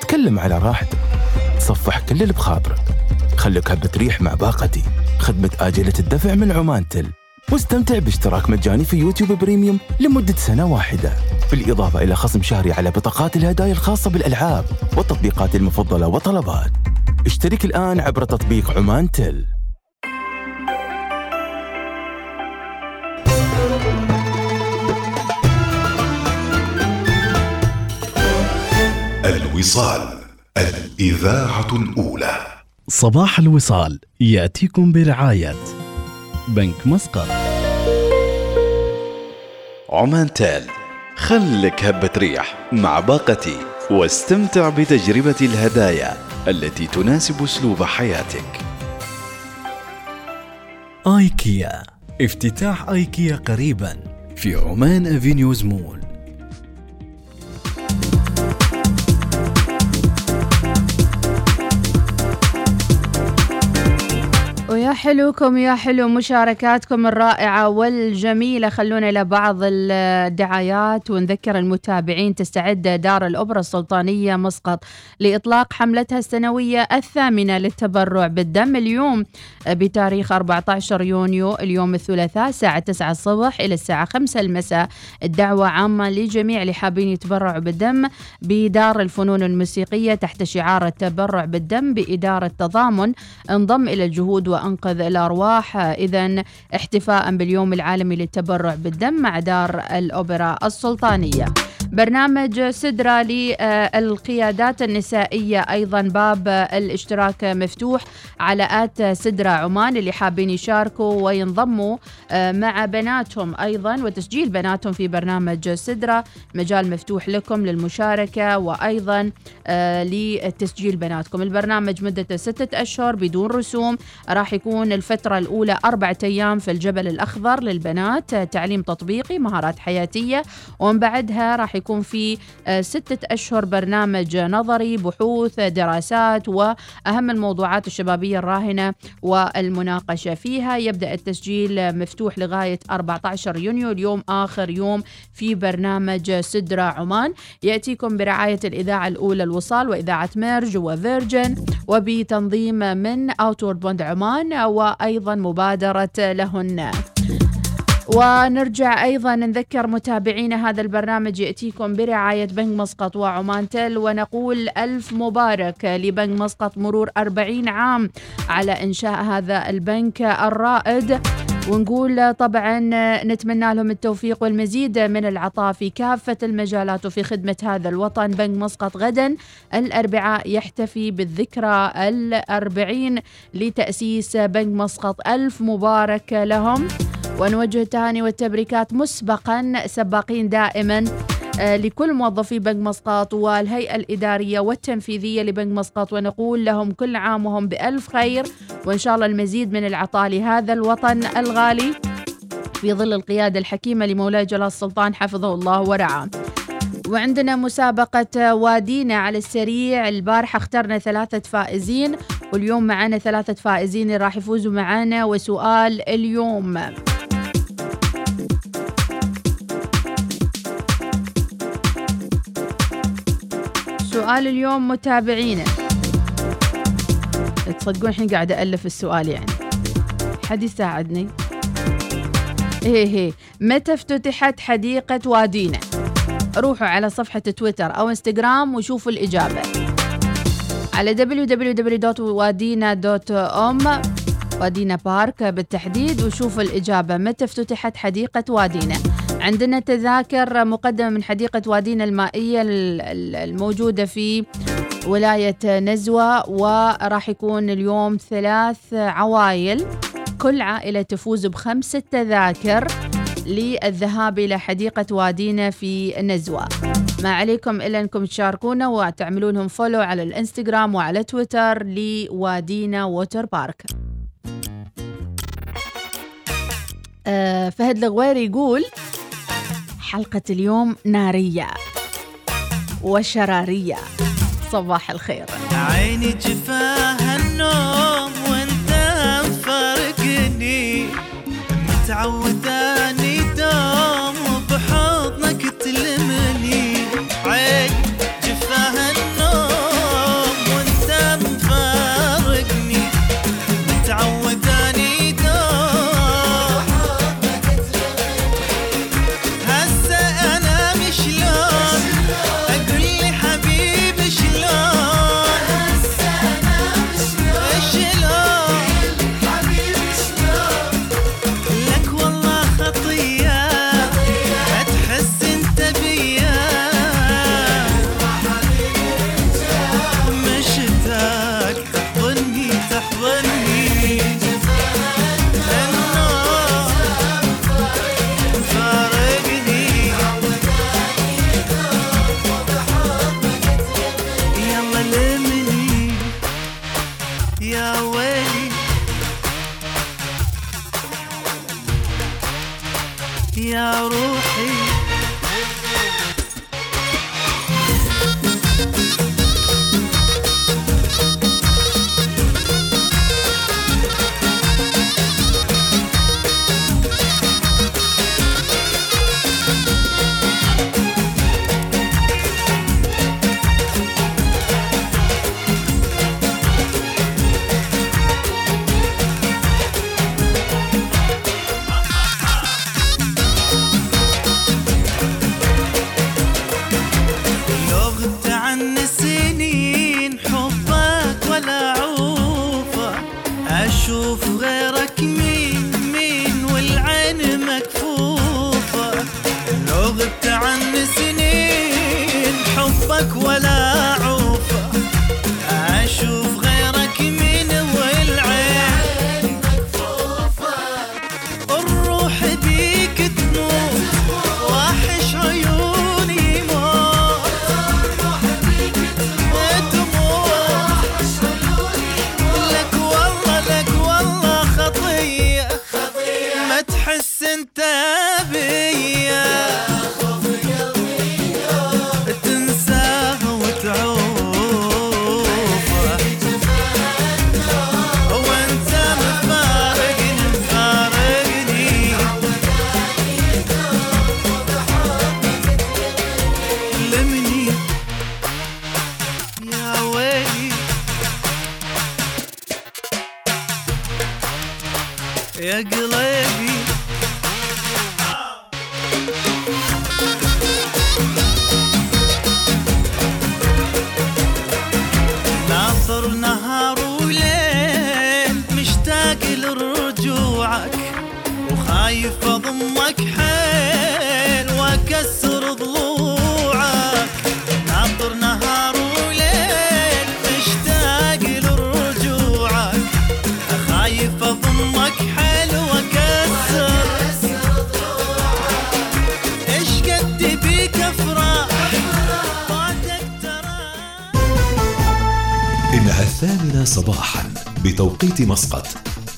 تكلم على راحتك. تصفح كل اللي بخاطرك. خليك هبة ريح مع باقتي. خدمة آجلة الدفع من عمان تل. واستمتع باشتراك مجاني في YouTube Premium لمدة سنة واحدة. بالإضافة إلى خصم شهري على بطاقات الهدايا الخاصة بالألعاب والتطبيقات المفضلة وطلبات اشترك الآن عبر تطبيق عمان تل. الوصال الإذاعة الأولى. صباح الوصال يأتيكم برعاية بنك مسقط. عمان تال خلك هبة ريح مع باقتي واستمتع بتجربة الهدايا التي تناسب أسلوب حياتك. آيكيا افتتاح آيكيا قريبا في عمان أفينيوز مول. ويا حلوكم يا حلو مشاركاتكم الرائعة والجميلة. خلونا إلى بعض الدعايات ونذكر المتابعين. تستعد دار الأوبرا السلطانية مسقط لإطلاق حملتها السنوية الثامنة للتبرع بالدم اليوم بتاريخ 14 يونيو اليوم الثلاثاء الساعة 9 الصبح إلى الساعة 5 المساء. الدعوة عامة لجميع اللي حابين يتبرعوا بالدم بدار الفنون الموسيقية تحت شعار التبرع بالدم بإدارة تضامن انضم إلى الجهود وأنقذ الأرواح. إذا احتفاء باليوم العالمي للتبرع بالدم مع دار الأوبرا السلطانية. برنامج سدرة للقيادات النسائية أيضا باب الاشتراك مفتوح على آت سدرة عمان اللي حابين يشاركوا وينضموا مع بناتهم أيضا وتسجيل بناتهم في برنامج سدرة. مجال مفتوح لكم للمشاركة وأيضا لتسجيل بناتكم. البرنامج مدته ستة أشهر بدون رسوم. راح يكون الفترة الأولى أربعة أيام في الجبل الأخضر للبنات تعليم تطبيقي مهارات حياتية ومن بعدها راح يكون في ستة أشهر برنامج نظري بحوث دراسات وأهم الموضوعات الشبابية الراهنة والمناقشة فيها. يبدأ التسجيل مفتوح لغاية 14 يونيو اليوم آخر يوم في برنامج سدرة عمان. يأتيكم برعاية الإذاعة الأولى الوصال وإذاعة Merge و Virgin وبتنظيم من Outward Bound عمان وأيضا مبادرة لهن. ونرجع أيضا نذكر متابعينا هذا البرنامج يأتيكم برعاية بنك مسقط وعمان تل ونقول ألف مبارك لبنك مسقط مرور 40 عام على إنشاء هذا البنك الرائد. ونقول طبعا نتمنى لهم التوفيق والمزيد من العطاء في كافة المجالات وفي خدمة هذا الوطن. بنك مسقط غدا الأربعاء يحتفي بالذكرى الأربعين لتأسيس بنك مسقط. ألف مبارك لهم. ونوجه التهاني والتبريكات مسبقا سباقين دائما آه، لكل موظفي بنك مسقط والهيئة الإدارية والتنفيذية لبنك مسقط ونقول لهم كل عام وهم بألف خير وإن شاء الله المزيد من العطاء لهذا الوطن الغالي. في ظل القيادة الحكيمة لمولاي جلال السلطان حفظه الله ورعاه. وعندنا مسابقة وادينا على السريع. البارحة اخترنا ثلاثة فائزين واليوم معنا ثلاثة فائزين راح يفوزوا معنا وسؤال اليوم. سؤال اليوم متابعينا تصدقون الحين قاعدة ألف السؤال يعني. حد يساعدني؟ إيه إيه. متى افتتحت حديقة وادينا؟ روحوا على صفحة تويتر أو إنستغرام وشوفوا الإجابة. على www.wadina.om وادينا بارك بالتحديد وشوفوا الإجابة. متى افتتحت حديقة وادينا؟ عندنا تذاكر مقدمة من حديقة وادينا المائية ال- ال- الموجودة في ولاية نزوة وراح يكون اليوم ثلاث عوائل. كل عائلة تفوز بخمسة تذاكر للذهاب إلى حديقة وادينا في نزوة. ما عليكم إلا أنكم تشاركونا وتعملون لهم follow على الإنستغرام وعلى تويتر لوادينا Water Park آه فهد الغويري يقول حلقة اليوم نارية وشرارية. صباح الخير. عيني جفاها النوم وانت مفارقني متعوداني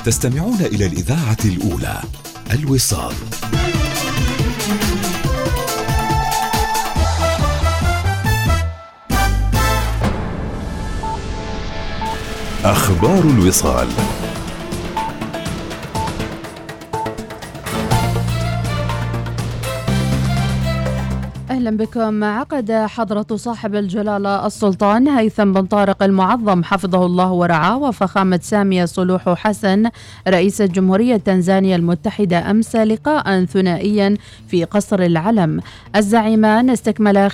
تستمعون إلى الإذاعة الأولى الوصال. أخبار الوصال. بكم. عقد حضرة صاحب الجلالة السلطان هيثم بن طارق المعظم حفظه الله ورعاه وفخامة سامية صلوح حسن رئيس جمهورية تنزانيا المتحدة أمس لقاء ثنائيا في قصر العلم. الزعيمان استكملا